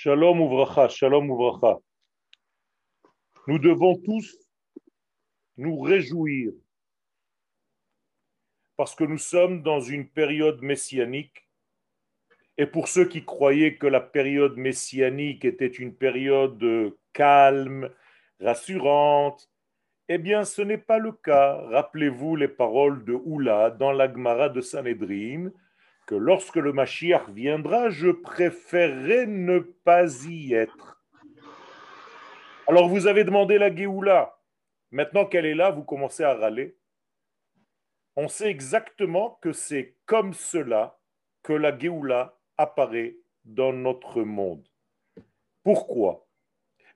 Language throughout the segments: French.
Shalom ouvracha, shalom ouvracha. Nous devons tous nous réjouir parce que nous sommes dans une période messianique. Et pour ceux qui croyaient que la période messianique était une période calme, rassurante, eh bien ce n'est pas le cas. Rappelez-vous les paroles de Oula dans l'Agmara de Sanhedrin que lorsque le Mashiach viendra, je préférerais ne pas y être. Alors vous avez demandé la Géoula. Maintenant qu'elle est là, vous commencez à râler. On sait exactement que c'est comme cela que la Géoula apparaît dans notre monde. Pourquoi?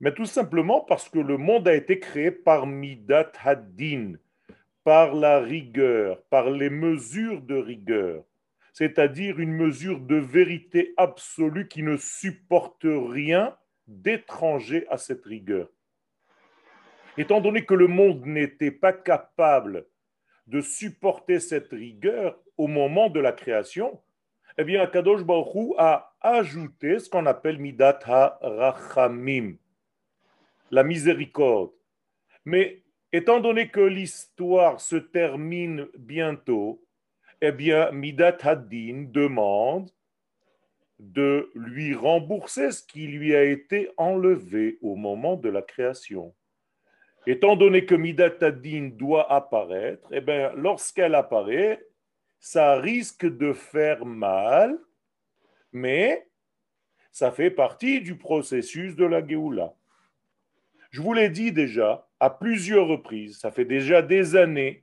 Mais tout simplement parce que le monde a été créé par Midat Haddin, par la rigueur, par les mesures de rigueur c'est-à-dire une mesure de vérité absolue qui ne supporte rien d'étranger à cette rigueur. Étant donné que le monde n'était pas capable de supporter cette rigueur au moment de la création, eh bien, Akadosh Baruch a ajouté ce qu'on appelle Midat HaRachamim, la miséricorde. Mais étant donné que l'histoire se termine bientôt, eh bien, Midat Haddin demande de lui rembourser ce qui lui a été enlevé au moment de la création. Étant donné que Midat Haddin doit apparaître, eh bien, lorsqu'elle apparaît, ça risque de faire mal, mais ça fait partie du processus de la Géoula. Je vous l'ai dit déjà à plusieurs reprises, ça fait déjà des années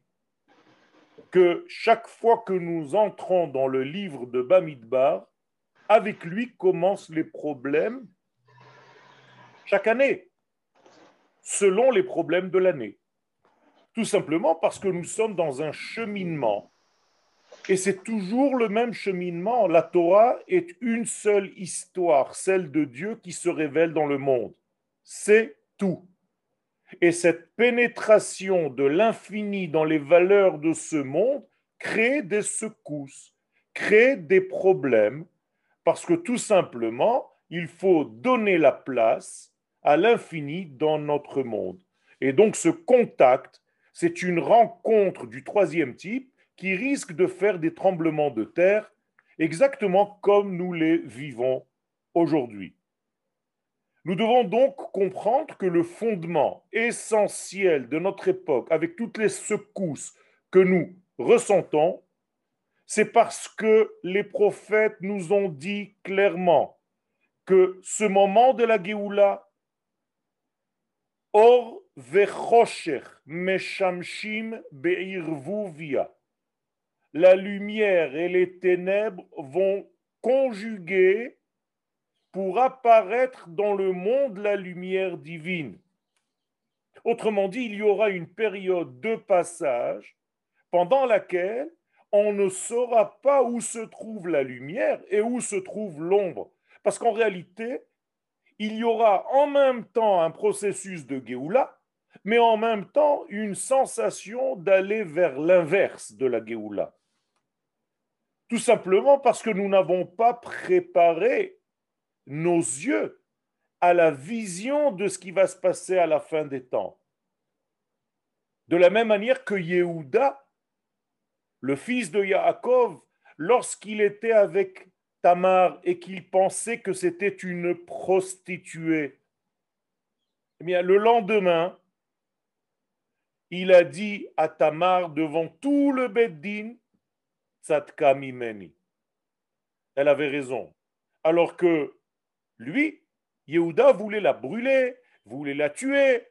que chaque fois que nous entrons dans le livre de Bamidbar, avec lui commencent les problèmes chaque année, selon les problèmes de l'année. Tout simplement parce que nous sommes dans un cheminement. Et c'est toujours le même cheminement. La Torah est une seule histoire, celle de Dieu qui se révèle dans le monde. C'est tout. Et cette pénétration de l'infini dans les valeurs de ce monde crée des secousses, crée des problèmes, parce que tout simplement, il faut donner la place à l'infini dans notre monde. Et donc ce contact, c'est une rencontre du troisième type qui risque de faire des tremblements de terre, exactement comme nous les vivons aujourd'hui. Nous devons donc comprendre que le fondement essentiel de notre époque, avec toutes les secousses que nous ressentons, c'est parce que les prophètes nous ont dit clairement que ce moment de la Géoula, Or la lumière et les ténèbres vont conjuguer pour apparaître dans le monde la lumière divine. Autrement dit, il y aura une période de passage pendant laquelle on ne saura pas où se trouve la lumière et où se trouve l'ombre. Parce qu'en réalité, il y aura en même temps un processus de Géoula, mais en même temps une sensation d'aller vers l'inverse de la Géoula. Tout simplement parce que nous n'avons pas préparé nos yeux à la vision de ce qui va se passer à la fin des temps. De la même manière que Yehuda, le fils de Yaakov, lorsqu'il était avec Tamar et qu'il pensait que c'était une prostituée, eh bien, le lendemain, il a dit à Tamar devant tout le Beddin, Tzadka mimeni. Elle avait raison. Alors que lui, Yehuda voulait la brûler, voulait la tuer.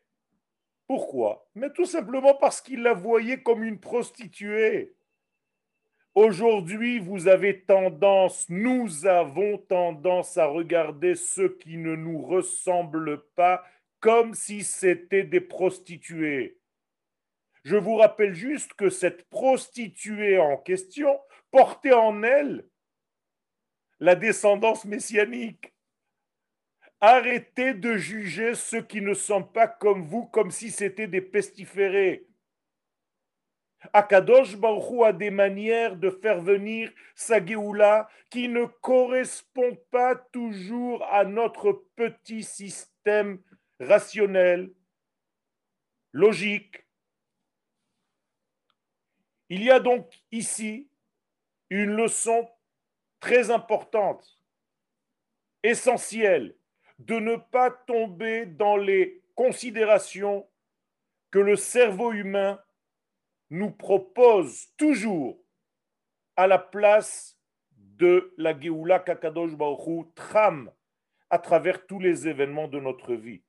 Pourquoi? Mais tout simplement parce qu'il la voyait comme une prostituée. Aujourd'hui, vous avez tendance, nous avons tendance à regarder ceux qui ne nous ressemblent pas comme si c'était des prostituées. Je vous rappelle juste que cette prostituée en question portait en elle la descendance messianique. Arrêtez de juger ceux qui ne sont pas comme vous, comme si c'était des pestiférés. Akadosh Baruch a des manières de faire venir sa Géoula qui ne correspondent pas toujours à notre petit système rationnel, logique. Il y a donc ici une leçon très importante, essentielle, de ne pas tomber dans les considérations que le cerveau humain nous propose toujours à la place de la Géoula Kakadosh Baruch trame à travers tous les événements de notre vie.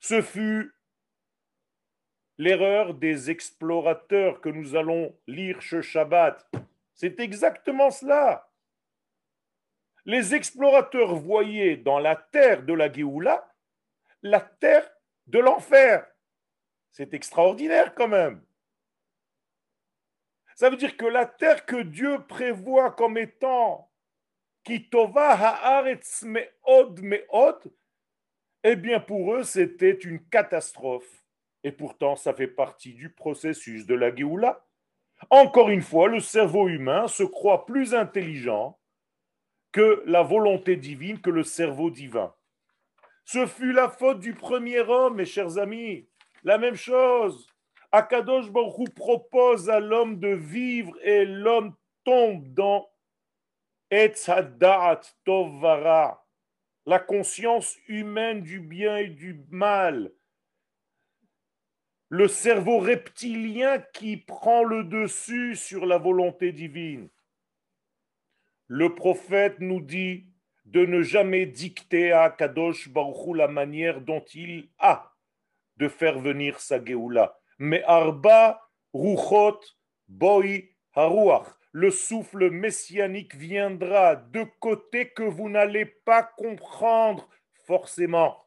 Ce fut l'erreur des explorateurs que nous allons lire ce Shabbat. C'est exactement cela. Les explorateurs voyaient dans la terre de la Géoula la terre de l'enfer. C'est extraordinaire quand même. Ça veut dire que la terre que Dieu prévoit comme étant Kitova haaretz meod meod, eh bien pour eux c'était une catastrophe. Et pourtant ça fait partie du processus de la Géoula. Encore une fois, le cerveau humain se croit plus intelligent que la volonté divine, que le cerveau divin. Ce fut la faute du premier homme, mes chers amis. La même chose. Akadosh Baruch propose à l'homme de vivre et l'homme tombe dans Etzadat Tovara, la conscience humaine du bien et du mal, le cerveau reptilien qui prend le dessus sur la volonté divine. Le prophète nous dit de ne jamais dicter à Kadosh Baruch la manière dont il a de faire venir sa Géoula mais arba ruchot boi haruach. Le souffle messianique viendra de côté que vous n'allez pas comprendre forcément.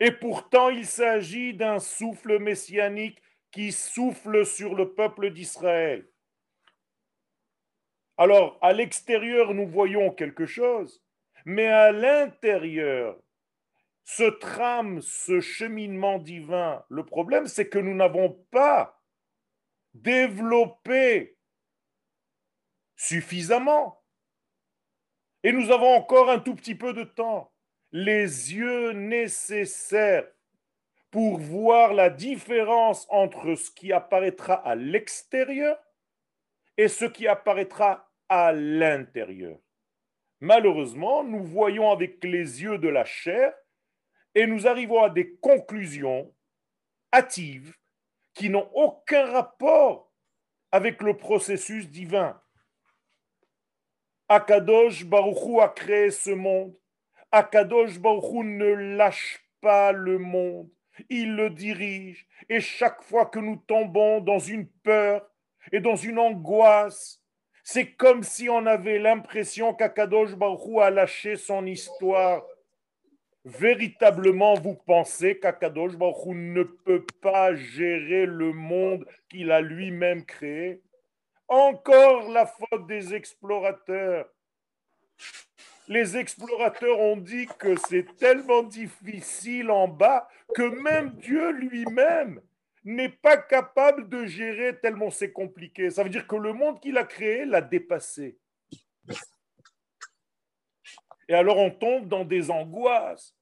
Et pourtant, il s'agit d'un souffle messianique qui souffle sur le peuple d'Israël. Alors, à l'extérieur, nous voyons quelque chose, mais à l'intérieur, ce trame, ce cheminement divin. Le problème, c'est que nous n'avons pas développé suffisamment. Et nous avons encore un tout petit peu de temps. Les yeux nécessaires pour voir la différence entre ce qui apparaîtra à l'extérieur et ce qui apparaîtra à l'intérieur. Malheureusement, nous voyons avec les yeux de la chair et nous arrivons à des conclusions hâtives qui n'ont aucun rapport avec le processus divin. Akadosh Baruchou a créé ce monde. Akadosh Baruchou ne lâche pas le monde. Il le dirige. Et chaque fois que nous tombons dans une peur et dans une angoisse, c'est comme si on avait l'impression qu'Akadosh Baruchou a lâché son histoire véritablement vous pensez qu'Akadosh Baruch ne peut pas gérer le monde qu'il a lui-même créé? Encore la faute des explorateurs. Les explorateurs ont dit que c'est tellement difficile en bas que même Dieu lui-même n'est pas capable de gérer tellement c'est compliqué. Ça veut dire que le monde qu'il a créé l'a dépassé. Et alors on tombe dans des angoisses,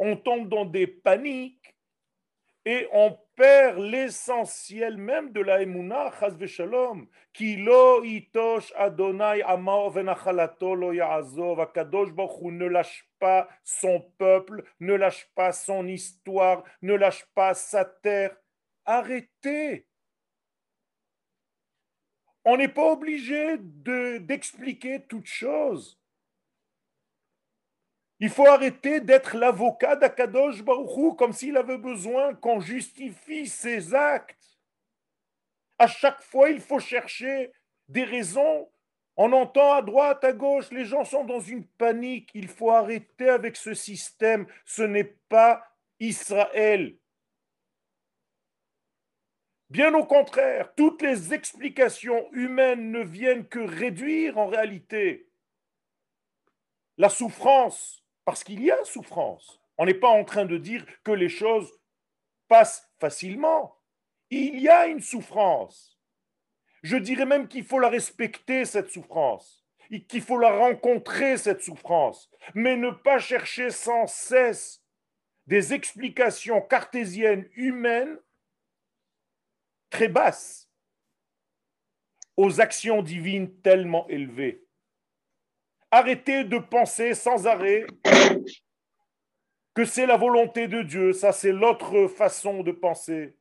on tombe dans des paniques et on perd l'essentiel même de la v'shalom, ki lo itosh Adonai lo akadosh baruch ne lâche pas son peuple, ne lâche pas son histoire, ne lâche pas sa terre. Arrêtez on n'est pas obligé d'expliquer toutes choses. Il faut arrêter d'être l'avocat d'Akadosh Baruchou comme s'il avait besoin qu'on justifie ses actes. À chaque fois, il faut chercher des raisons. On entend à droite, à gauche, les gens sont dans une panique. Il faut arrêter avec ce système. Ce n'est pas Israël. Bien au contraire, toutes les explications humaines ne viennent que réduire en réalité la souffrance parce qu'il y a souffrance. On n'est pas en train de dire que les choses passent facilement. Il y a une souffrance. Je dirais même qu'il faut la respecter, cette souffrance, qu'il faut la rencontrer, cette souffrance, mais ne pas chercher sans cesse des explications cartésiennes humaines très basses aux actions divines tellement élevées. Arrêtez de penser sans arrêt que c'est la volonté de Dieu, ça c'est l'autre façon de penser.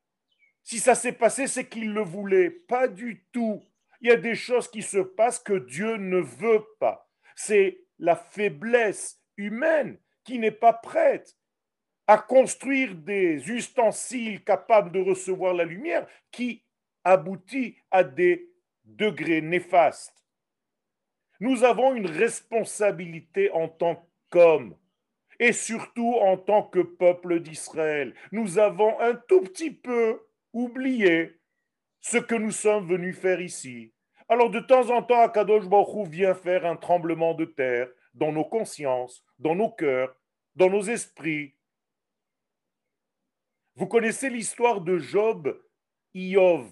Si ça s'est passé, c'est qu'il le voulait. Pas du tout. Il y a des choses qui se passent que Dieu ne veut pas. C'est la faiblesse humaine qui n'est pas prête à construire des ustensiles capables de recevoir la lumière qui aboutit à des degrés néfastes. Nous avons une responsabilité en tant qu'hommes et surtout en tant que peuple d'Israël. Nous avons un tout petit peu oublier ce que nous sommes venus faire ici. Alors de temps en temps, Akadosh Baruch vient faire un tremblement de terre dans nos consciences, dans nos cœurs, dans nos esprits. Vous connaissez l'histoire de Job, Iov.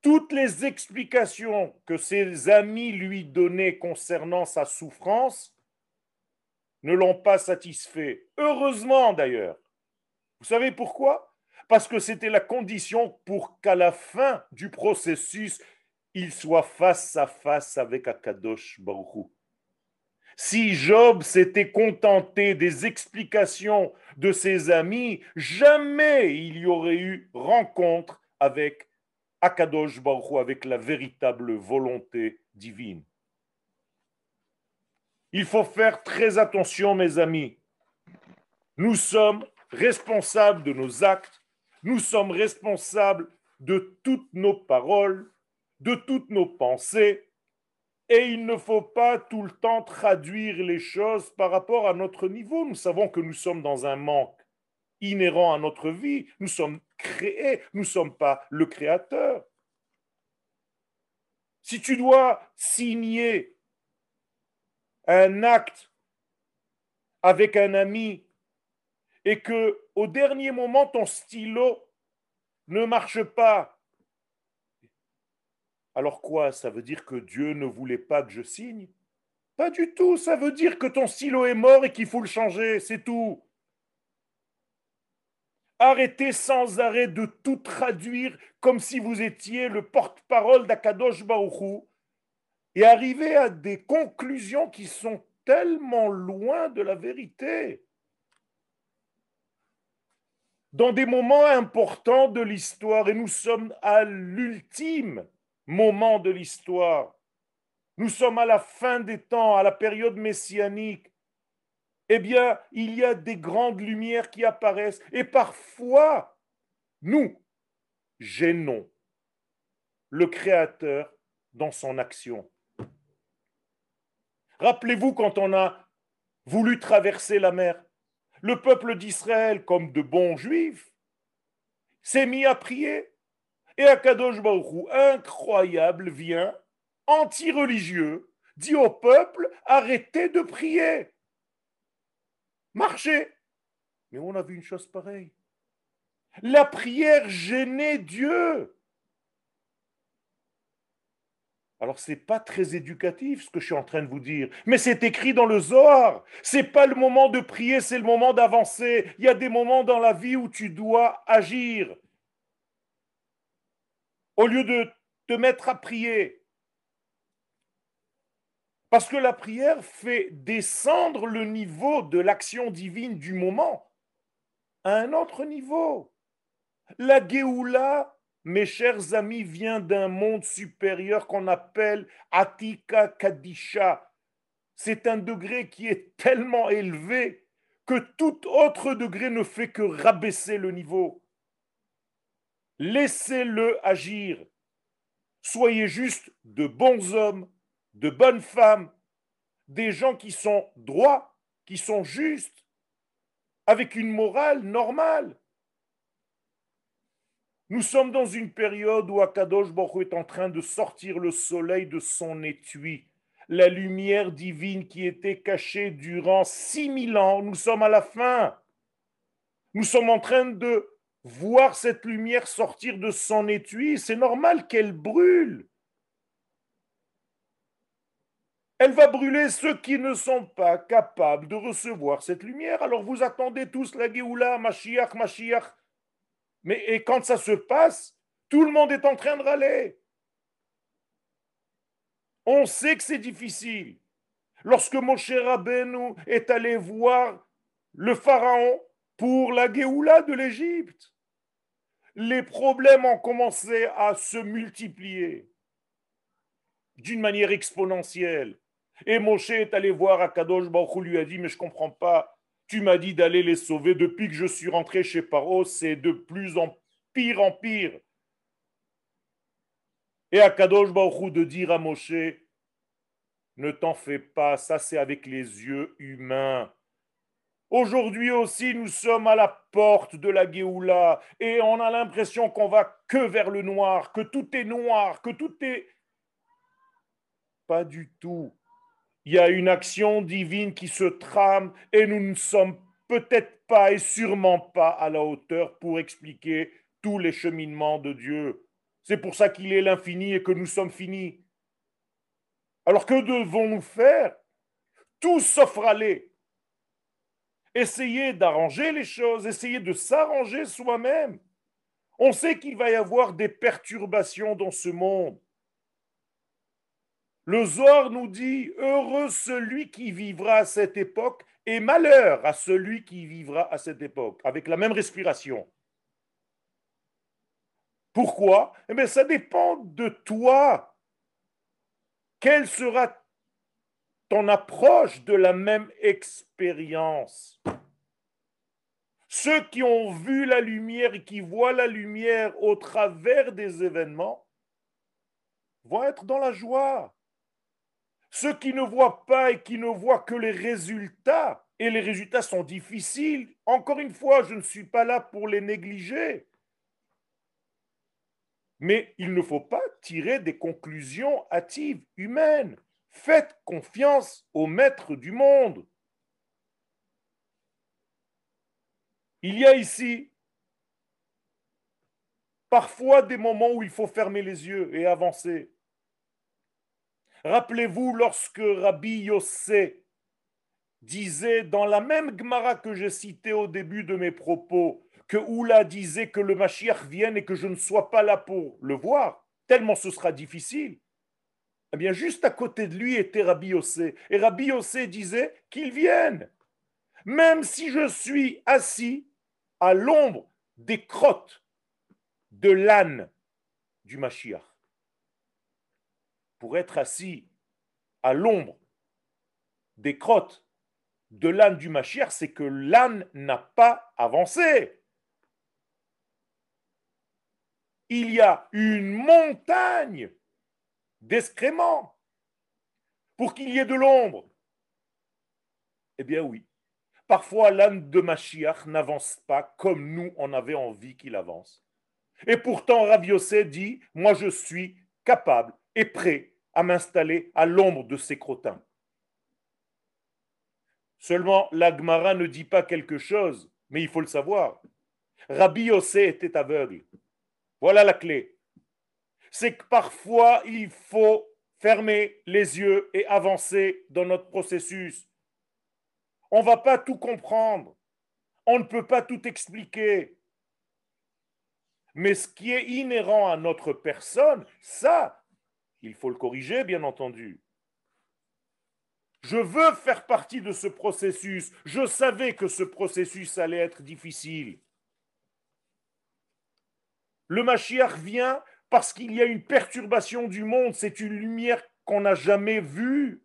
Toutes les explications que ses amis lui donnaient concernant sa souffrance ne l'ont pas satisfait. Heureusement d'ailleurs. Vous savez pourquoi? Parce que c'était la condition pour qu'à la fin du processus, il soit face à face avec Akadosh Baruch Si Job s'était contenté des explications de ses amis, jamais il y aurait eu rencontre avec Akadosh Baruch avec la véritable volonté divine. Il faut faire très attention, mes amis. Nous sommes responsables de nos actes nous sommes responsables de toutes nos paroles, de toutes nos pensées, et il ne faut pas tout le temps traduire les choses par rapport à notre niveau. Nous savons que nous sommes dans un manque inhérent à notre vie. Nous sommes créés, nous ne sommes pas le créateur. Si tu dois signer un acte avec un ami et que au dernier moment ton stylo ne marche pas, alors quoi Ça veut dire que Dieu ne voulait pas que je signe? Pas du tout, ça veut dire que ton stylo est mort et qu'il faut le changer, c'est tout. Arrêtez sans arrêt de tout traduire comme si vous étiez le porte-parole d'Akadosh Baruchou et arriver à des conclusions qui sont tellement loin de la vérité dans des moments importants de l'histoire, et nous sommes à l'ultime moment de l'histoire. Nous sommes à la fin des temps, à la période messianique. Eh bien, il y a des grandes lumières qui apparaissent, et parfois, nous gênons le Créateur dans son action. Rappelez-vous quand on a voulu traverser la mer le peuple d'Israël, comme de bons juifs, s'est mis à prier. Et Akadosh Baruchou, incroyable, vient, anti-religieux, dit au peuple arrêtez de prier. Marchez. Mais on a vu une chose pareille. La prière gênait Dieu. Alors c'est pas très éducatif ce que je suis en train de vous dire, mais c'est écrit dans le Zohar. C'est pas le moment de prier, c'est le moment d'avancer. Il y a des moments dans la vie où tu dois agir. Au lieu de te mettre à prier. Parce que la prière fait descendre le niveau de l'action divine du moment à un autre niveau. La Géoula mes chers amis, vient d'un monde supérieur qu'on appelle Atika Kadisha. C'est un degré qui est tellement élevé que tout autre degré ne fait que rabaisser le niveau. Laissez-le agir. Soyez juste de bons hommes, de bonnes femmes, des gens qui sont droits, qui sont justes, avec une morale normale. Nous sommes dans une période où Akadosh Baruch est en train de sortir le soleil de son étui. La lumière divine qui était cachée durant 6000 ans, nous sommes à la fin. Nous sommes en train de voir cette lumière sortir de son étui, c'est normal qu'elle brûle. Elle va brûler ceux qui ne sont pas capables de recevoir cette lumière. Alors vous attendez tous la Géoula, Mashiach, Mashiach. Mais et quand ça se passe, tout le monde est en train de râler. On sait que c'est difficile. Lorsque Moshe Rabbeinu est allé voir le pharaon pour la Géoula de l'Égypte, les problèmes ont commencé à se multiplier d'une manière exponentielle. Et Moshe est allé voir Akadosh Baruch lui a dit, mais je ne comprends pas, tu m'as dit d'aller les sauver. Depuis que je suis rentré chez Paro, c'est de plus en pire en pire. Et Akadosh Baruch de dire à Moshe, ne t'en fais pas, ça c'est avec les yeux humains. Aujourd'hui aussi, nous sommes à la porte de la Géoula et on a l'impression qu'on va que vers le noir, que tout est noir, que tout est... Pas du tout il y a une action divine qui se trame et nous ne sommes peut-être pas et sûrement pas à la hauteur pour expliquer tous les cheminements de Dieu. C'est pour ça qu'il est l'infini et que nous sommes finis. Alors que devons-nous faire? Tout sauf râler. Essayer d'arranger les choses, essayer de s'arranger soi-même. On sait qu'il va y avoir des perturbations dans ce monde. Le Zohar nous dit Heureux celui qui vivra à cette époque et malheur à celui qui vivra à cette époque, avec la même respiration. Pourquoi? Eh bien, ça dépend de toi. Quelle sera ton approche de la même expérience Ceux qui ont vu la lumière et qui voient la lumière au travers des événements vont être dans la joie. Ceux qui ne voient pas et qui ne voient que les résultats, et les résultats sont difficiles, encore une fois, je ne suis pas là pour les négliger. Mais il ne faut pas tirer des conclusions hâtives, humaines. Faites confiance au maître du monde. Il y a ici parfois des moments où il faut fermer les yeux et avancer. Rappelez-vous lorsque Rabbi Yossé disait dans la même Gemara que j'ai citée au début de mes propos, que Oula disait que le Mashiach vienne et que je ne sois pas là pour le voir, tellement ce sera difficile. Eh bien, juste à côté de lui était Rabbi Yossé. Et Rabbi Yossé disait qu'il vienne. Même si je suis assis à l'ombre des crottes de l'âne du Mashiach pour être assis à l'ombre des crottes de l'âne du Machir, c'est que l'âne n'a pas avancé. Il y a une montagne d'excréments pour qu'il y ait de l'ombre. Eh bien oui, parfois l'âne de Mashiach n'avance pas comme nous on avait envie qu'il avance. Et pourtant Raviosé dit, moi je suis capable est prêt à m'installer à l'ombre de ces crottins. Seulement, l'Agmara ne dit pas quelque chose, mais il faut le savoir. Rabbi Yossé était aveugle. Voilà la clé. C'est que parfois, il faut fermer les yeux et avancer dans notre processus. On ne va pas tout comprendre. On ne peut pas tout expliquer. Mais ce qui est inhérent à notre personne, ça, il faut le corriger, bien entendu. Je veux faire partie de ce processus. Je savais que ce processus allait être difficile. Le Mashiach vient parce qu'il y a une perturbation du monde. C'est une lumière qu'on n'a jamais vue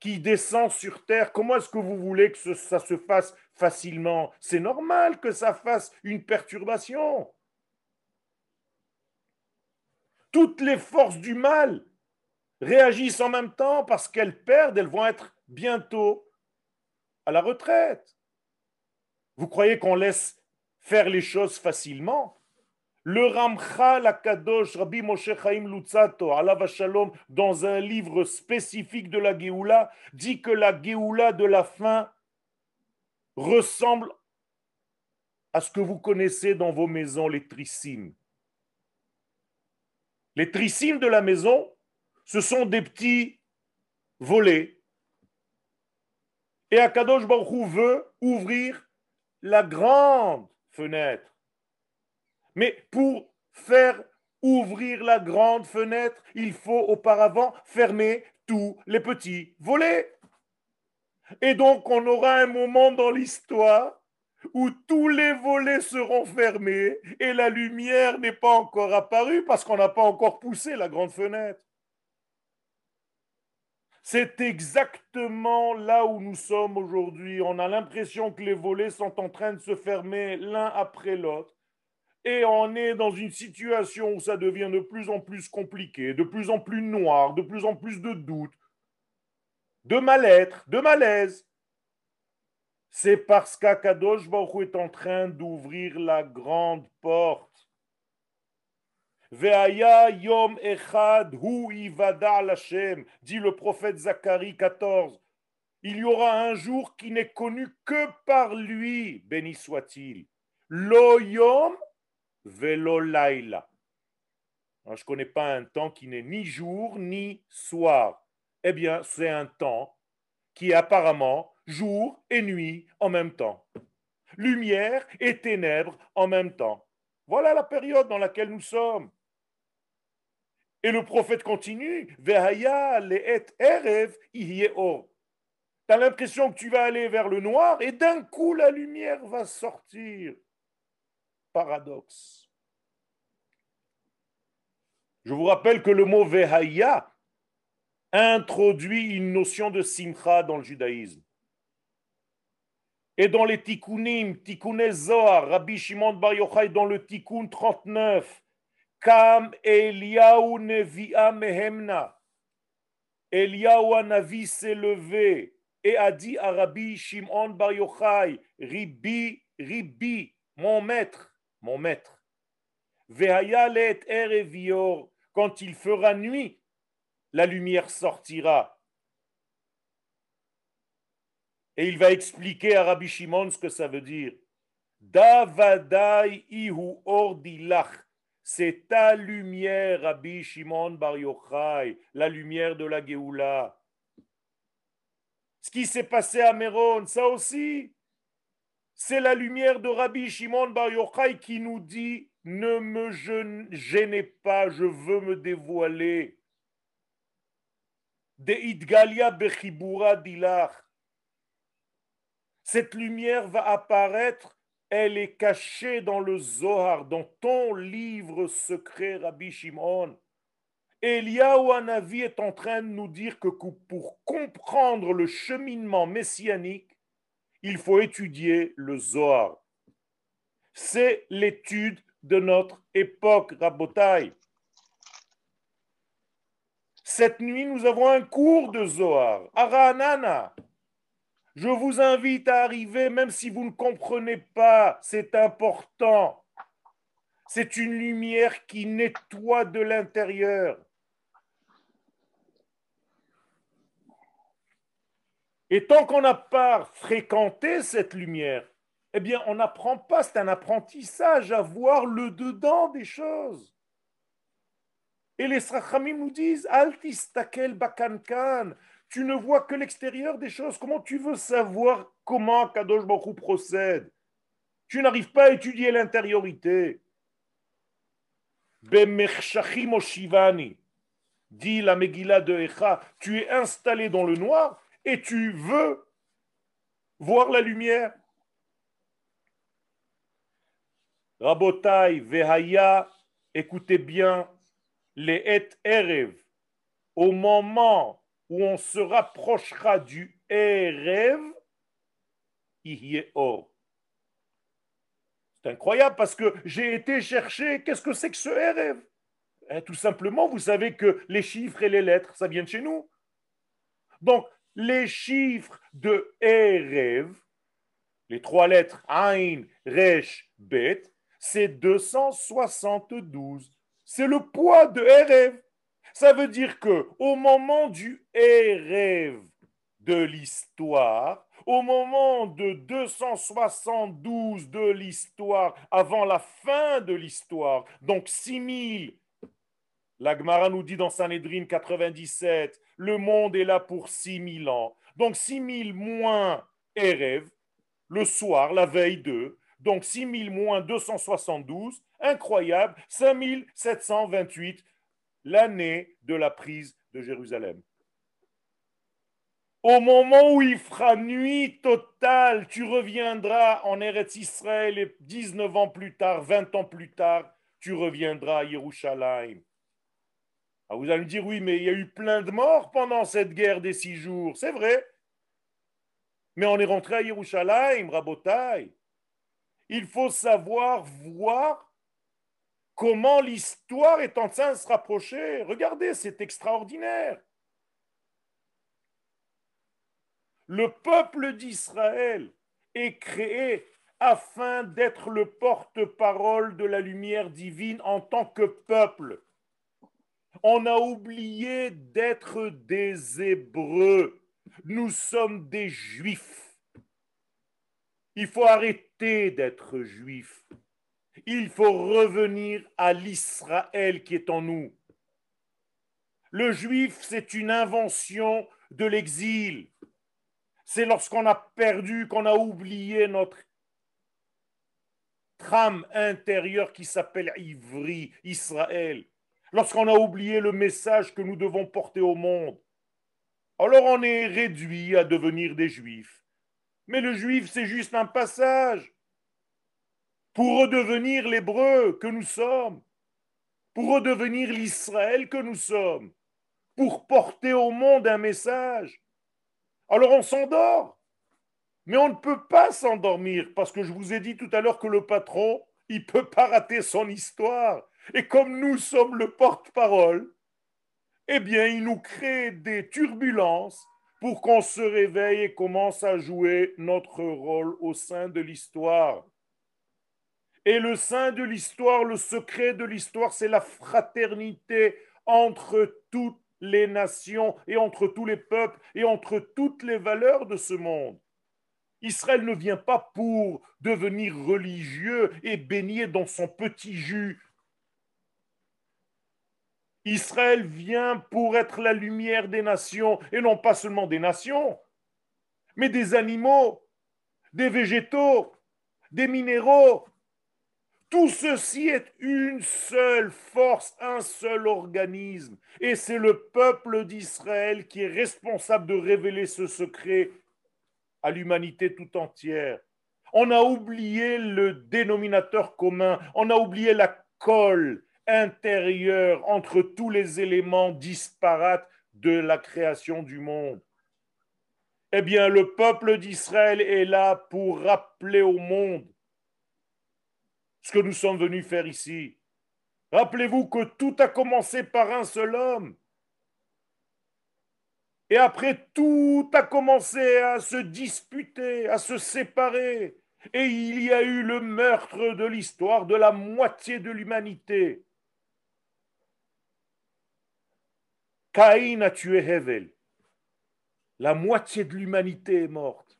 qui descend sur terre. Comment est-ce que vous voulez que ça se fasse facilement? C'est normal que ça fasse une perturbation toutes les forces du mal réagissent en même temps parce qu'elles perdent, elles vont être bientôt à la retraite. Vous croyez qu'on laisse faire les choses facilement? Le Ramchal Akadosh Rabbi Moshe Chaim Lutzato, Allah Shalom, dans un livre spécifique de la Géoula, dit que la Géoula de la fin ressemble à ce que vous connaissez dans vos maisons, les trissimes. Les trissimes de la maison, ce sont des petits volets. Et Akadosh Baruch veut ouvrir la grande fenêtre. Mais pour faire ouvrir la grande fenêtre, il faut auparavant fermer tous les petits volets. Et donc on aura un moment dans l'histoire où tous les volets seront fermés et la lumière n'est pas encore apparue parce qu'on n'a pas encore poussé la grande fenêtre. C'est exactement là où nous sommes aujourd'hui. On a l'impression que les volets sont en train de se fermer l'un après l'autre. Et on est dans une situation où ça devient de plus en plus compliqué, de plus en plus noir, de plus en plus de doutes, de mal-être, de malaise. C'est parce qu'Akadosh Baruch est en train d'ouvrir la grande porte yom echad hu dit le prophète Zacharie 14. Il y aura un jour qui n'est connu que par lui, béni soit-il. Lo yom velo. Je ne connais pas un temps qui n'est ni jour ni soir. Eh bien, c'est un temps qui est apparemment jour et nuit en même temps. Lumière et ténèbres en même temps. Voilà la période dans laquelle nous sommes. Et le prophète continue, erev. Tu as l'impression que tu vas aller vers le noir et d'un coup la lumière va sortir. Paradoxe. Je vous rappelle que le mot Vehaya introduit une notion de simcha dans le judaïsme. Et dans les tikkunim, tikkun Zohar, Rabbi Shimon Bar Yochai, dans le tikkun 39, Kam Eliaou Nevia Mehemna. Eliaou Navi s'est levé et a dit à Rabbi Shimon Bar Yochai, Ribi, Ribi, mon maître, mon maître. Vehayalet Erevior, quand il fera nuit, la lumière sortira. Et il va expliquer à Rabbi Shimon ce que ça veut dire. Davadai ihu ordilach c'est ta lumière, Rabbi Shimon Bar Yochai, la lumière de la Géoula. Ce qui s'est passé à Méron, ça aussi, c'est la lumière de Rabbi Shimon Bar Yochai qui nous dit Ne me gênez pas, je veux me dévoiler. Cette lumière va apparaître elle est cachée dans le Zohar, dans ton livre secret, Rabbi Shimon. Eliyahu Hanavi est en train de nous dire que pour comprendre le cheminement messianique, il faut étudier le Zohar. C'est l'étude de notre époque, Rabotai. Cette nuit, nous avons un cours de Zohar, Aranana. Je vous invite à arriver, même si vous ne comprenez pas, c'est important. C'est une lumière qui nettoie de l'intérieur. Et tant qu'on n'a pas fréquenté cette lumière, eh bien, on n'apprend pas, c'est un apprentissage à voir le dedans des choses. Et les Srachamim nous disent Altistakel bakankan, tu ne vois que l'extérieur des choses. Comment tu veux savoir comment Kadosh Baruch procède? Tu n'arrives pas à étudier l'intériorité. Shivani, dit la Megillah de Echa, tu es installé dans le noir et tu veux voir la lumière. Rabotai, Vehaya, écoutez bien, les Et Erev, au moment où on se rapprochera du Erev, est or. C'est incroyable parce que j'ai été chercher qu'est-ce que c'est que ce Erev? Eh, Tout simplement, vous savez que les chiffres et les lettres, ça vient de chez nous. Donc, les chiffres de Erev, les trois lettres Ain, Resh, Bet, c'est 272. C'est le poids de Erev. Ça veut dire que au moment du rêve de l'histoire, au moment de 272 de l'histoire, avant la fin de l'histoire, donc 6000, l'Agmara nous dit dans Sanhedrin 97, le monde est là pour 6000 ans. Donc 6000 moins Erev, le soir, la veille de, donc 6000 moins 272, incroyable, 5728, l'année de la prise de Jérusalem. Au moment où il fera nuit totale, tu reviendras en Eretz Israël et 19 ans plus tard, 20 ans plus tard, tu reviendras à Yerushalayim. Ah, vous allez me dire, oui, mais il y a eu plein de morts pendant cette guerre des six jours. C'est vrai. Mais on est rentré à Yerushalayim, Rabotai. Il faut savoir voir comment l'histoire est en train de se rapprocher. Regardez, c'est extraordinaire. Le peuple d'Israël est créé afin d'être le porte-parole de la lumière divine en tant que peuple. On a oublié d'être des Hébreux. Nous sommes des Juifs. Il faut arrêter d'être Juifs. Il faut revenir à l'Israël qui est en nous. Le Juif, c'est une invention de l'exil. C'est lorsqu'on a perdu, qu'on a oublié notre trame intérieure qui s'appelle Ivry, Israël. Lorsqu'on a oublié le message que nous devons porter au monde. Alors on est réduit à devenir des juifs. Mais le juif, c'est juste un passage pour redevenir l'hébreu que nous sommes, pour redevenir l'Israël que nous sommes, pour porter au monde un message. Alors on s'endort. Mais on ne peut pas s'endormir parce que je vous ai dit tout à l'heure que le patron, il ne peut pas rater son histoire. Et comme nous sommes le porte-parole, eh bien, il nous crée des turbulences pour qu'on se réveille et commence à jouer notre rôle au sein de l'histoire. Et le sein de l'histoire, le secret de l'histoire, c'est la fraternité entre toutes les nations et entre tous les peuples et entre toutes les valeurs de ce monde. Israël ne vient pas pour devenir religieux et baigner dans son petit jus. Israël vient pour être la lumière des nations, et non pas seulement des nations, mais des animaux, des végétaux, des minéraux, tout ceci est une seule force, un seul organisme. Et c'est le peuple d'Israël qui est responsable de révéler ce secret à l'humanité tout entière. On a oublié le dénominateur commun, on a oublié la colle intérieure entre tous les éléments disparates de la création du monde. Eh bien, le peuple d'Israël est là pour rappeler au monde ce que nous sommes venus faire ici. Rappelez-vous que tout a commencé par un seul homme. Et après, tout a commencé à se disputer, à se séparer. Et il y a eu le meurtre de l'histoire de la moitié de l'humanité. Caïn a tué Hevel. La moitié de l'humanité est morte.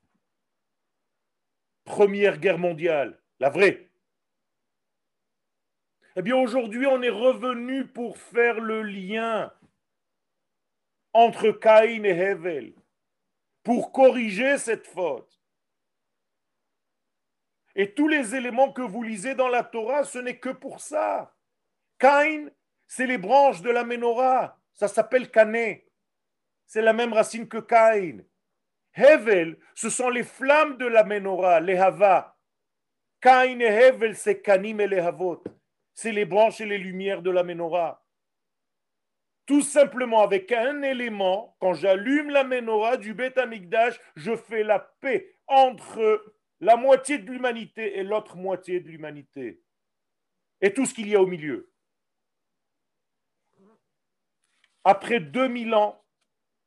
Première guerre mondiale, la vraie. Eh bien, aujourd'hui, on est revenu pour faire le lien entre Caïn et Hevel, pour corriger cette faute. Et tous les éléments que vous lisez dans la Torah, ce n'est que pour ça. Caïn, c'est les branches de la menorah. Ça s'appelle Cané. C'est la même racine que Caïn. Hevel, ce sont les flammes de la menorah, les Hava. Caïn et Hevel, c'est Kanim et les Havot c'est les branches et les lumières de la menorah. Tout simplement avec un élément, quand j'allume la menorah du Beth Amikdash, je fais la paix entre la moitié de l'humanité et l'autre moitié de l'humanité. Et tout ce qu'il y a au milieu. Après 2000 ans,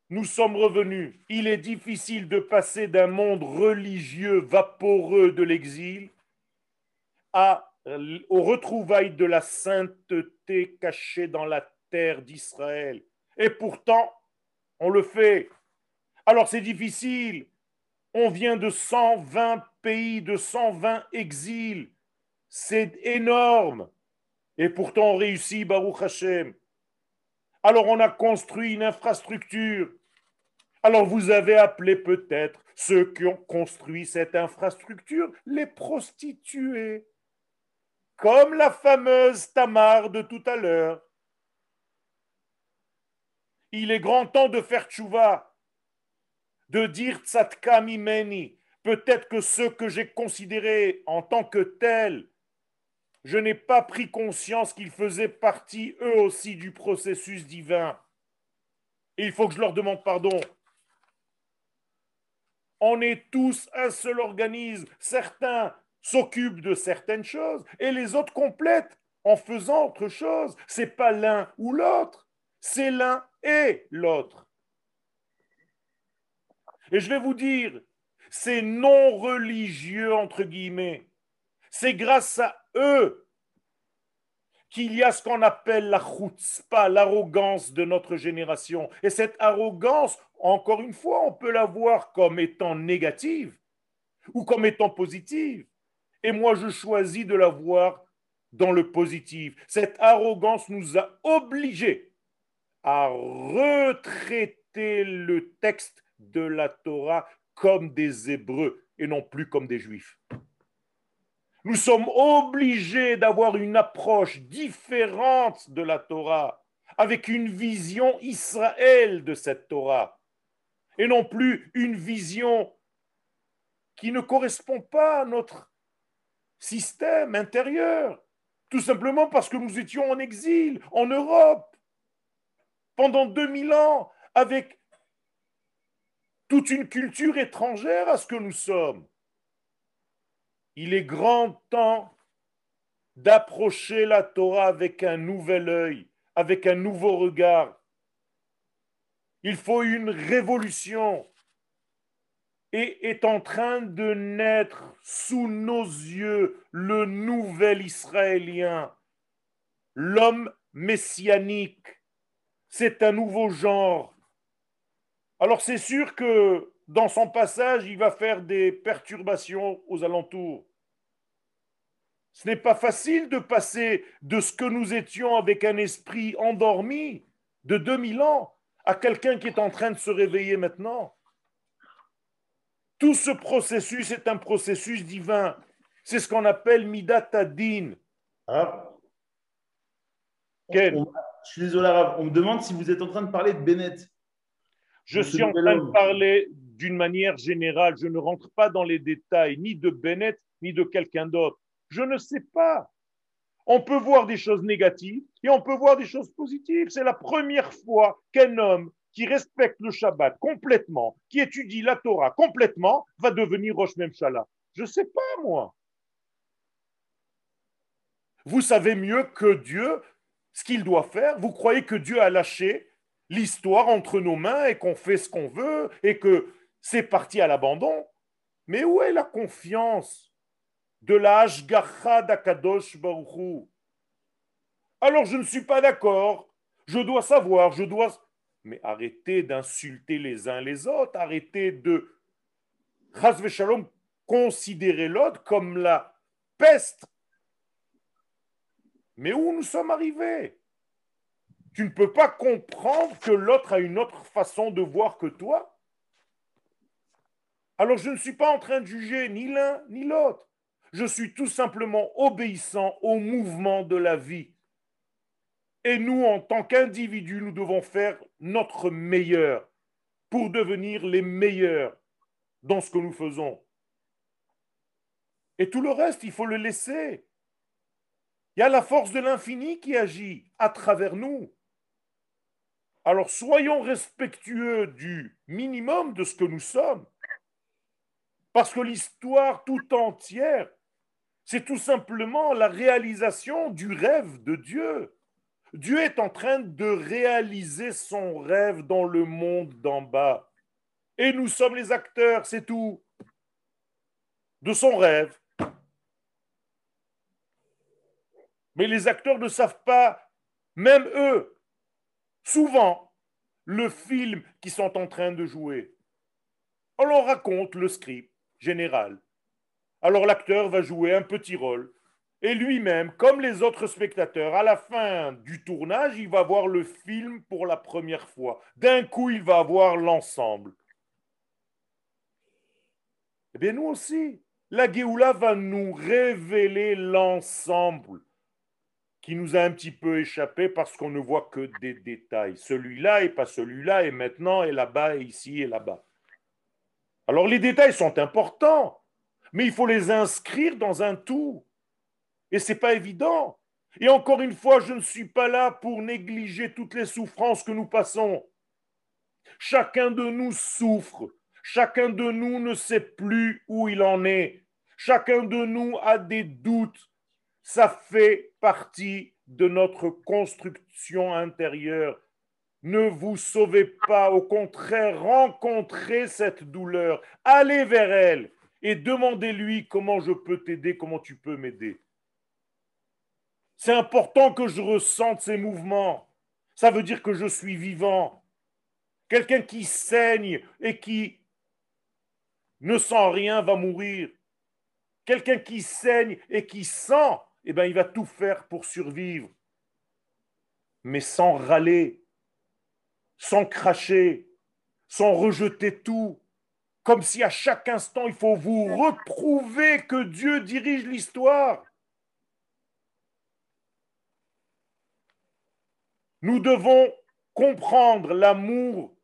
nous sommes revenus. Il est difficile de passer d'un monde religieux vaporeux de l'exil à euh, aux retrouvailles de la sainteté cachée dans la terre d'Israël. Et pourtant, on le fait. Alors c'est difficile. On vient de 120 pays, de 120 exils. C'est énorme. Et pourtant, on réussit, Baruch Hashem. Alors, on a construit une infrastructure. Alors, vous avez appelé peut-être ceux qui ont construit cette infrastructure les prostituées. Comme la fameuse Tamar de tout à l'heure. Il est grand temps de faire tchouva, de dire tzatka mimeni. Peut-être que ceux que j'ai considérés en tant que tels, je n'ai pas pris conscience qu'ils faisaient partie eux aussi du processus divin. Et il faut que je leur demande pardon. On est tous un seul organisme. Certains s'occupent de certaines choses et les autres complètent en faisant autre chose. C'est pas l'un ou l'autre, c'est l'un et l'autre. Et je vais vous dire, c'est non religieux entre guillemets. C'est grâce à eux qu'il y a ce qu'on appelle la chutzpah, l'arrogance de notre génération. Et cette arrogance, encore une fois, on peut la voir comme étant négative ou comme étant positive. Et moi, je choisis de la voir dans le positif. Cette arrogance nous a obligés à retraiter le texte de la Torah comme des Hébreux et non plus comme des Juifs. Nous sommes obligés d'avoir une approche différente de la Torah, avec une vision Israël de cette Torah, et non plus une vision qui ne correspond pas à notre système intérieur, tout simplement parce que nous étions en exil, en Europe, pendant 2000 ans, avec toute une culture étrangère à ce que nous sommes il est grand temps d'approcher la Torah avec un nouvel œil, avec un nouveau regard. Il faut une révolution et est en train de naître sous nos yeux le nouvel Israélien, l'homme messianique. C'est un nouveau genre. Alors c'est sûr que dans son passage, il va faire des perturbations aux alentours. Ce n'est pas facile de passer de ce que nous étions avec un esprit endormi de 2000 ans à quelqu'un qui est en train de se réveiller maintenant. Tout ce processus est un processus divin. C'est ce qu'on appelle Midat Adin. Ah. je suis désolé, on me demande si vous êtes en train de parler de Bennett. Je suis en train de parler d'une manière générale. Je ne rentre pas dans les détails ni de Bennett ni de quelqu'un d'autre. Je ne sais pas. On peut voir des choses négatives et on peut voir des choses positives. C'est la première fois qu'un homme qui respecte le Shabbat complètement, qui étudie la Torah complètement, va devenir Rosh Memshala. Je ne sais pas, moi. Vous savez mieux que Dieu ce qu'il doit faire. Vous croyez que Dieu a lâché l'histoire entre nos mains et qu'on fait ce qu'on veut et que c'est parti à l'abandon. Mais où est la confiance de la Ashgacha d'Akadosh Baruchou Alors je ne suis pas d'accord, je dois savoir, je dois... Mais arrêtez d'insulter les uns les autres, arrêtez de, Shalom, considérer l'autre comme la peste. Mais où nous sommes arrivés? Tu ne peux pas comprendre que l'autre a une autre façon de voir que toi? Alors je ne suis pas en train de juger ni l'un ni l'autre. Je suis tout simplement obéissant au mouvement de la vie. Et nous, en tant qu'individus, nous devons faire notre meilleur pour devenir les meilleurs dans ce que nous faisons. Et tout le reste, il faut le laisser. Il y a la force de l'infini qui agit à travers nous. Alors soyons respectueux du minimum de ce que nous sommes. Parce que l'histoire tout entière, c'est tout simplement la réalisation du rêve de Dieu. Dieu est en train de réaliser son rêve dans le monde d'en bas. Et nous sommes les acteurs, c'est tout, de son rêve. Mais les acteurs ne savent pas, même eux, souvent, le film qu'ils sont en train de jouer. On raconte le script général. Alors l'acteur va jouer un petit rôle. Et lui-même, comme les autres spectateurs, à la fin du tournage, il va voir le film pour la première fois. D'un coup, il va voir l'ensemble. Eh bien, nous aussi, la Géoula va nous révéler l'ensemble qui nous a un petit peu échappé parce qu'on ne voit que des détails. Celui-là et pas celui-là, et maintenant, et là-bas, et ici, et là-bas. Alors les détails sont importants, mais il faut les inscrire dans un tout. Et ce n'est pas évident. Et encore une fois, je ne suis pas là pour négliger toutes les souffrances que nous passons. Chacun de nous souffre. Chacun de nous ne sait plus où il en est. Chacun de nous a des doutes. Ça fait partie de notre construction intérieure. Ne vous sauvez pas, au contraire, rencontrez cette douleur, allez vers elle et demandez-lui comment je peux t'aider, comment tu peux m'aider. C'est important que je ressente ces mouvements. Ça veut dire que je suis vivant. Quelqu'un qui saigne et qui ne sent rien va mourir. Quelqu'un qui saigne et qui sent, eh bien, il va tout faire pour survivre. Mais sans râler, sans cracher, sans rejeter tout, comme si à chaque instant il faut vous reprouver que Dieu dirige l'histoire. Nous devons comprendre l'amour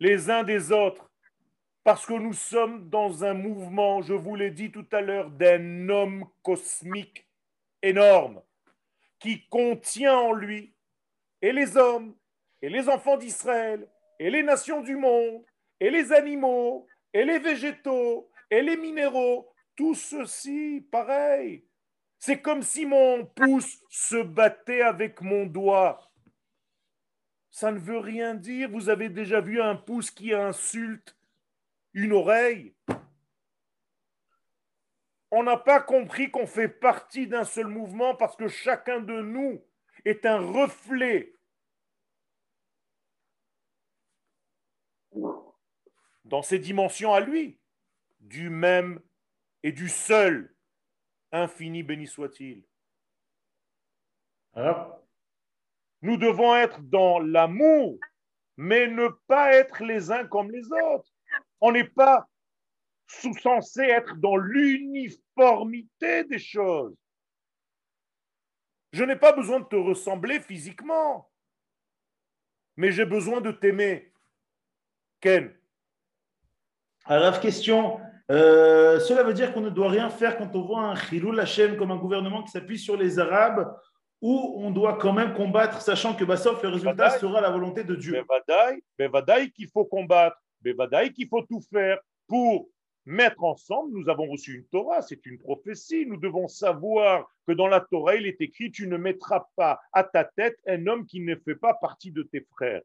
les uns des autres parce que nous sommes dans un mouvement, je vous l'ai dit tout à l'heure, d'un homme cosmique énorme qui contient en lui et les hommes et les enfants d'Israël et les nations du monde et les animaux et les végétaux et les minéraux, tout ceci pareil. C'est comme si mon pouce se battait avec mon doigt. Ça ne veut rien dire. Vous avez déjà vu un pouce qui insulte une oreille? On n'a pas compris qu'on fait partie d'un seul mouvement parce que chacun de nous est un reflet dans ses dimensions à lui, du même et du seul infini béni soit-il. Nous devons être dans l'amour, mais ne pas être les uns comme les autres. On n'est pas sous censé être dans l'uniformité des choses. Je n'ai pas besoin de te ressembler physiquement, mais j'ai besoin de t'aimer. Ken Alors, question. Euh, cela veut dire qu'on ne doit rien faire quand on voit un Khilul Hashem comme un gouvernement qui s'appuie sur les Arabes ou on doit quand même combattre, sachant que le résultat sera la volonté de Dieu. Bevadaï qu'il faut combattre, Bevadaï qu'il faut tout faire pour mettre ensemble. Nous avons reçu une Torah, c'est une prophétie. Nous devons savoir que dans la Torah, il est écrit Tu ne mettras pas à ta tête un homme qui ne fait pas partie de tes frères.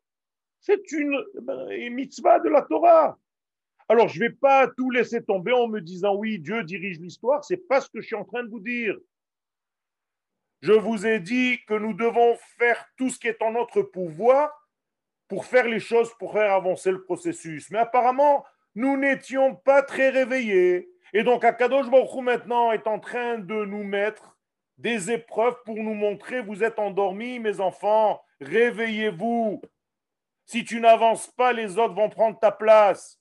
C'est une ben, mitzvah de la Torah. Alors, je ne vais pas tout laisser tomber en me disant oui, Dieu dirige l'histoire. C'est pas ce que je suis en train de vous dire. Je vous ai dit que nous devons faire tout ce qui est en notre pouvoir pour faire les choses, pour faire avancer le processus. Mais apparemment, nous n'étions pas très réveillés. Et donc, Akadosh Baruch maintenant est en train de nous mettre des épreuves pour nous montrer, vous êtes endormis, mes enfants, réveillez-vous. Si tu n'avances pas, les autres vont prendre ta place.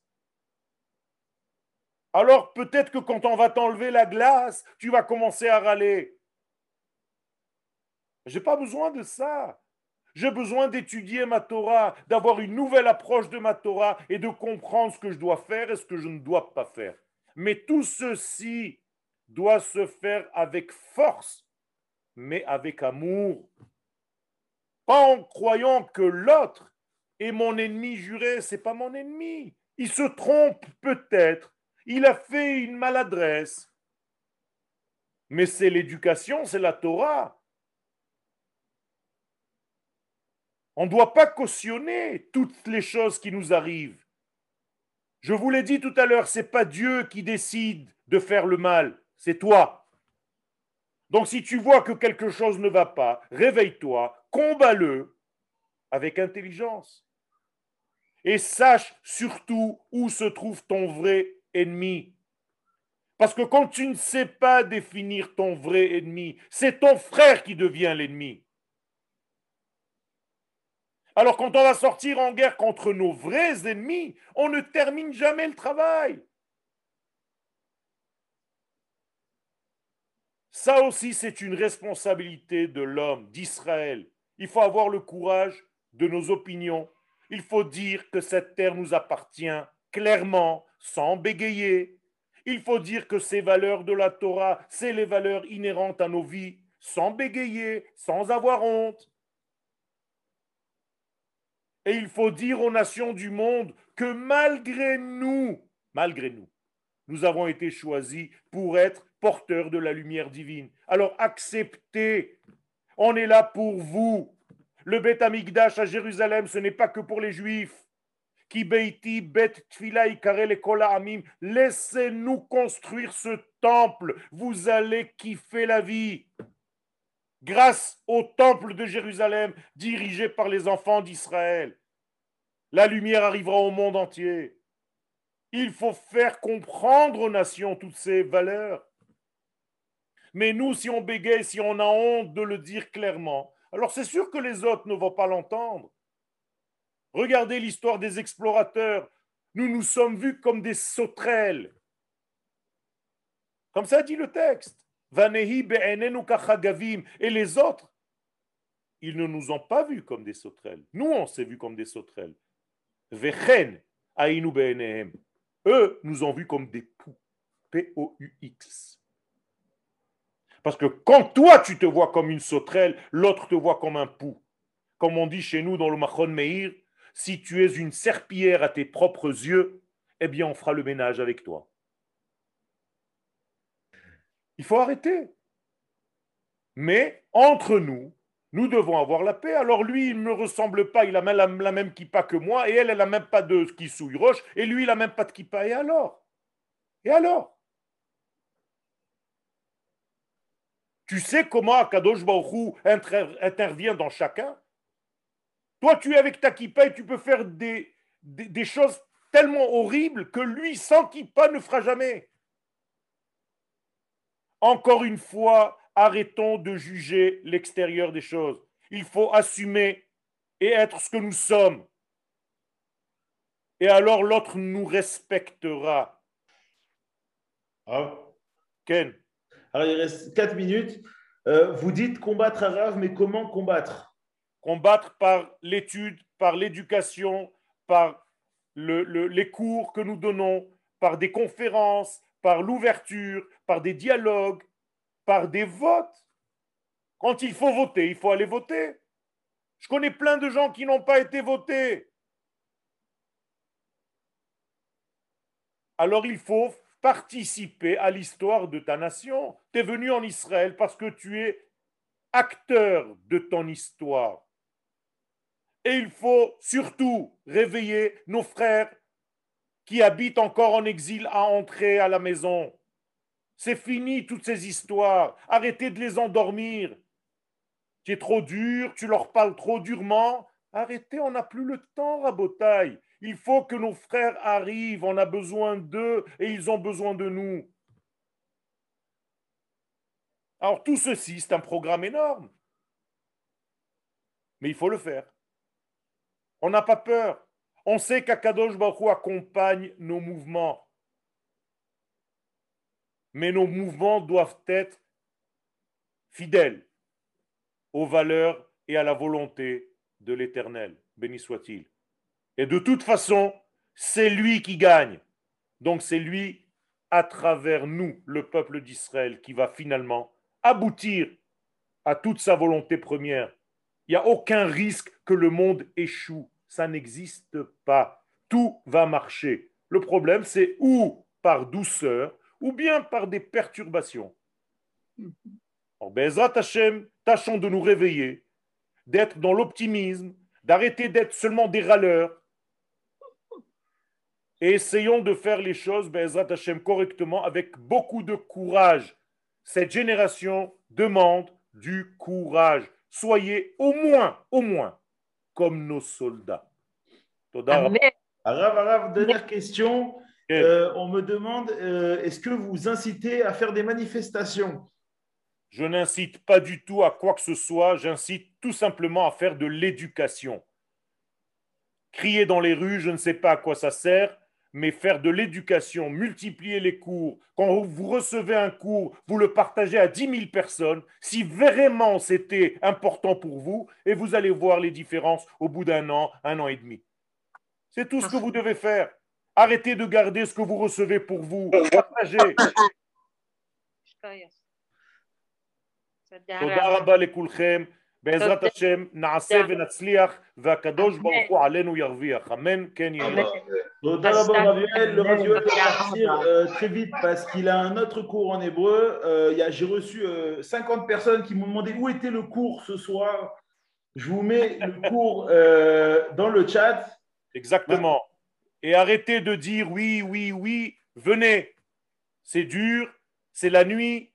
Alors peut-être que quand on va t'enlever la glace, tu vas commencer à râler. Je n'ai pas besoin de ça. J'ai besoin d'étudier ma Torah, d'avoir une nouvelle approche de ma Torah et de comprendre ce que je dois faire et ce que je ne dois pas faire. Mais tout ceci doit se faire avec force, mais avec amour. Pas en croyant que l'autre est mon ennemi juré, c'est pas mon ennemi. Il se trompe peut-être, il a fait une maladresse. Mais c'est l'éducation, c'est la Torah. On ne doit pas cautionner toutes les choses qui nous arrivent. Je vous l'ai dit tout à l'heure, ce n'est pas Dieu qui décide de faire le mal, c'est toi. Donc si tu vois que quelque chose ne va pas, réveille-toi, combats-le avec intelligence. Et sache surtout où se trouve ton vrai ennemi. Parce que quand tu ne sais pas définir ton vrai ennemi, c'est ton frère qui devient l'ennemi. Alors quand on va sortir en guerre contre nos vrais ennemis, on ne termine jamais le travail. Ça aussi, c'est une responsabilité de l'homme, d'Israël. Il faut avoir le courage de nos opinions. Il faut dire que cette terre nous appartient clairement, sans bégayer. Il faut dire que ces valeurs de la Torah, c'est les valeurs inhérentes à nos vies, sans bégayer, sans avoir honte. Et il faut dire aux nations du monde que malgré nous, malgré nous, nous avons été choisis pour être porteurs de la lumière divine. Alors acceptez, on est là pour vous. Le Beth Amikdash à Jérusalem, ce n'est pas que pour les Juifs. Qui beiti bet amim. Laissez-nous construire ce temple. Vous allez kiffer la vie. Grâce au temple de Jérusalem, dirigé par les enfants d'Israël. La lumière arrivera au monde entier. Il faut faire comprendre aux nations toutes ces valeurs. Mais nous, si on bégaye, si on a honte de le dire clairement, alors c'est sûr que les autres ne vont pas l'entendre. Regardez l'histoire des explorateurs. Nous nous sommes vus comme des sauterelles. Comme ça dit le texte. Et les autres, ils ne nous ont pas vus comme des sauterelles. Nous, on s'est vus comme des sauterelles. Eux nous ont vus comme des poux. P-O-U-X. Parce que quand toi tu te vois comme une sauterelle, l'autre te voit comme un pou. Comme on dit chez nous dans le Machon Meir, si tu es une serpillière à tes propres yeux, eh bien on fera le ménage avec toi. Il faut arrêter. Mais entre nous, nous devons avoir la paix. Alors lui, il ne me ressemble pas, il a la, la même kippa que moi, et elle, elle n'a même pas de souille roche, et lui, il n'a même pas de kippa. Et alors? Et alors? Tu sais comment Akadosh Baruch intervient dans chacun? Toi, tu es avec ta kippa et tu peux faire des, des, choses tellement horribles que lui, sans kippa, ne fera jamais. Encore une fois, arrêtons de juger l'extérieur des choses. Il faut assumer et être ce que nous sommes. Et alors l'autre nous respectera. Ah. Ken Alors il reste 4 minutes. Euh, vous dites combattre Arabe, mais comment combattre? Combattre par l'étude, par l'éducation, par les cours que nous donnons, par des conférences, par l'ouverture, par des dialogues, par des votes. Quand il faut voter, il faut aller voter. Je connais plein de gens qui n'ont pas été votés. Alors il faut participer à l'histoire de ta nation. Tu es venu en Israël parce que tu es acteur de ton histoire. Et il faut surtout réveiller nos frères qui habitent encore en exil à entrer à la maison. C'est fini toutes ces histoires. Arrêtez de les endormir. Tu es trop dur, tu leur parles trop durement. Arrêtez, on n'a plus le temps, Rabotaille. Il faut que nos frères arrivent, on a besoin d'eux et ils ont besoin de nous. Alors tout ceci, c'est un programme énorme. Mais il faut le faire. On n'a pas peur. On sait qu'Akadosh Baruch accompagne nos mouvements mais nos mouvements doivent être fidèles aux valeurs et à la volonté de l'Éternel. Béni soit-il. Et de toute façon, c'est lui qui gagne. Donc c'est lui, à travers nous, le peuple d'Israël, qui va finalement aboutir à toute sa volonté première. Il n'y a aucun risque que le monde échoue. Ça n'existe pas. Tout va marcher. Le problème, c'est où par douceur, ou bien par des perturbations. En Bezrat Hashem, tâchons de nous réveiller, d'être dans l'optimisme, d'arrêter d'être seulement des râleurs, et essayons de faire les choses, Bezrat Hashem, correctement, avec beaucoup de courage. Cette génération demande du courage. Soyez au moins, au moins, comme nos soldats. Amen. Arav, Arav, dernière question. Euh, on me demande, euh, est-ce que vous incitez à faire des manifestations? Je n'incite pas du tout à quoi que ce soit, j'incite tout simplement à faire de l'éducation. Crier dans les rues, je ne sais pas à quoi ça sert, mais faire de l'éducation, multiplier les cours. Quand vous recevez un cours, vous le partagez à 10 000 personnes, si vraiment c'était important pour vous, et vous allez voir les différences au bout d'un an, un an et demi. C'est tout ce que vous devez faire. Arrêtez de garder ce que vous recevez pour vous. Partagez. בעזרת השם נעשה ונצליח והקדוש ברוך הוא עלינו ירוויח. אמן, כן יהיה. תודה רבה Raviel. Le Raviel va partir euh, très vite parce qu'il a un autre cours en hébreu. Euh, J'ai reçu euh, 50 personnes qui m'ont demandé où était le cours ce soir. Je vous mets le cours euh, dans le chat. Exactement. Et arrêtez de dire oui, oui, oui, venez. C'est dur, c'est la nuit.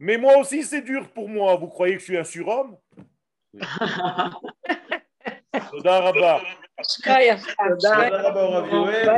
Mais moi aussi, c'est dur pour moi. Vous croyez que je suis un surhomme תודה רבה. תודה רבה, רב יואל.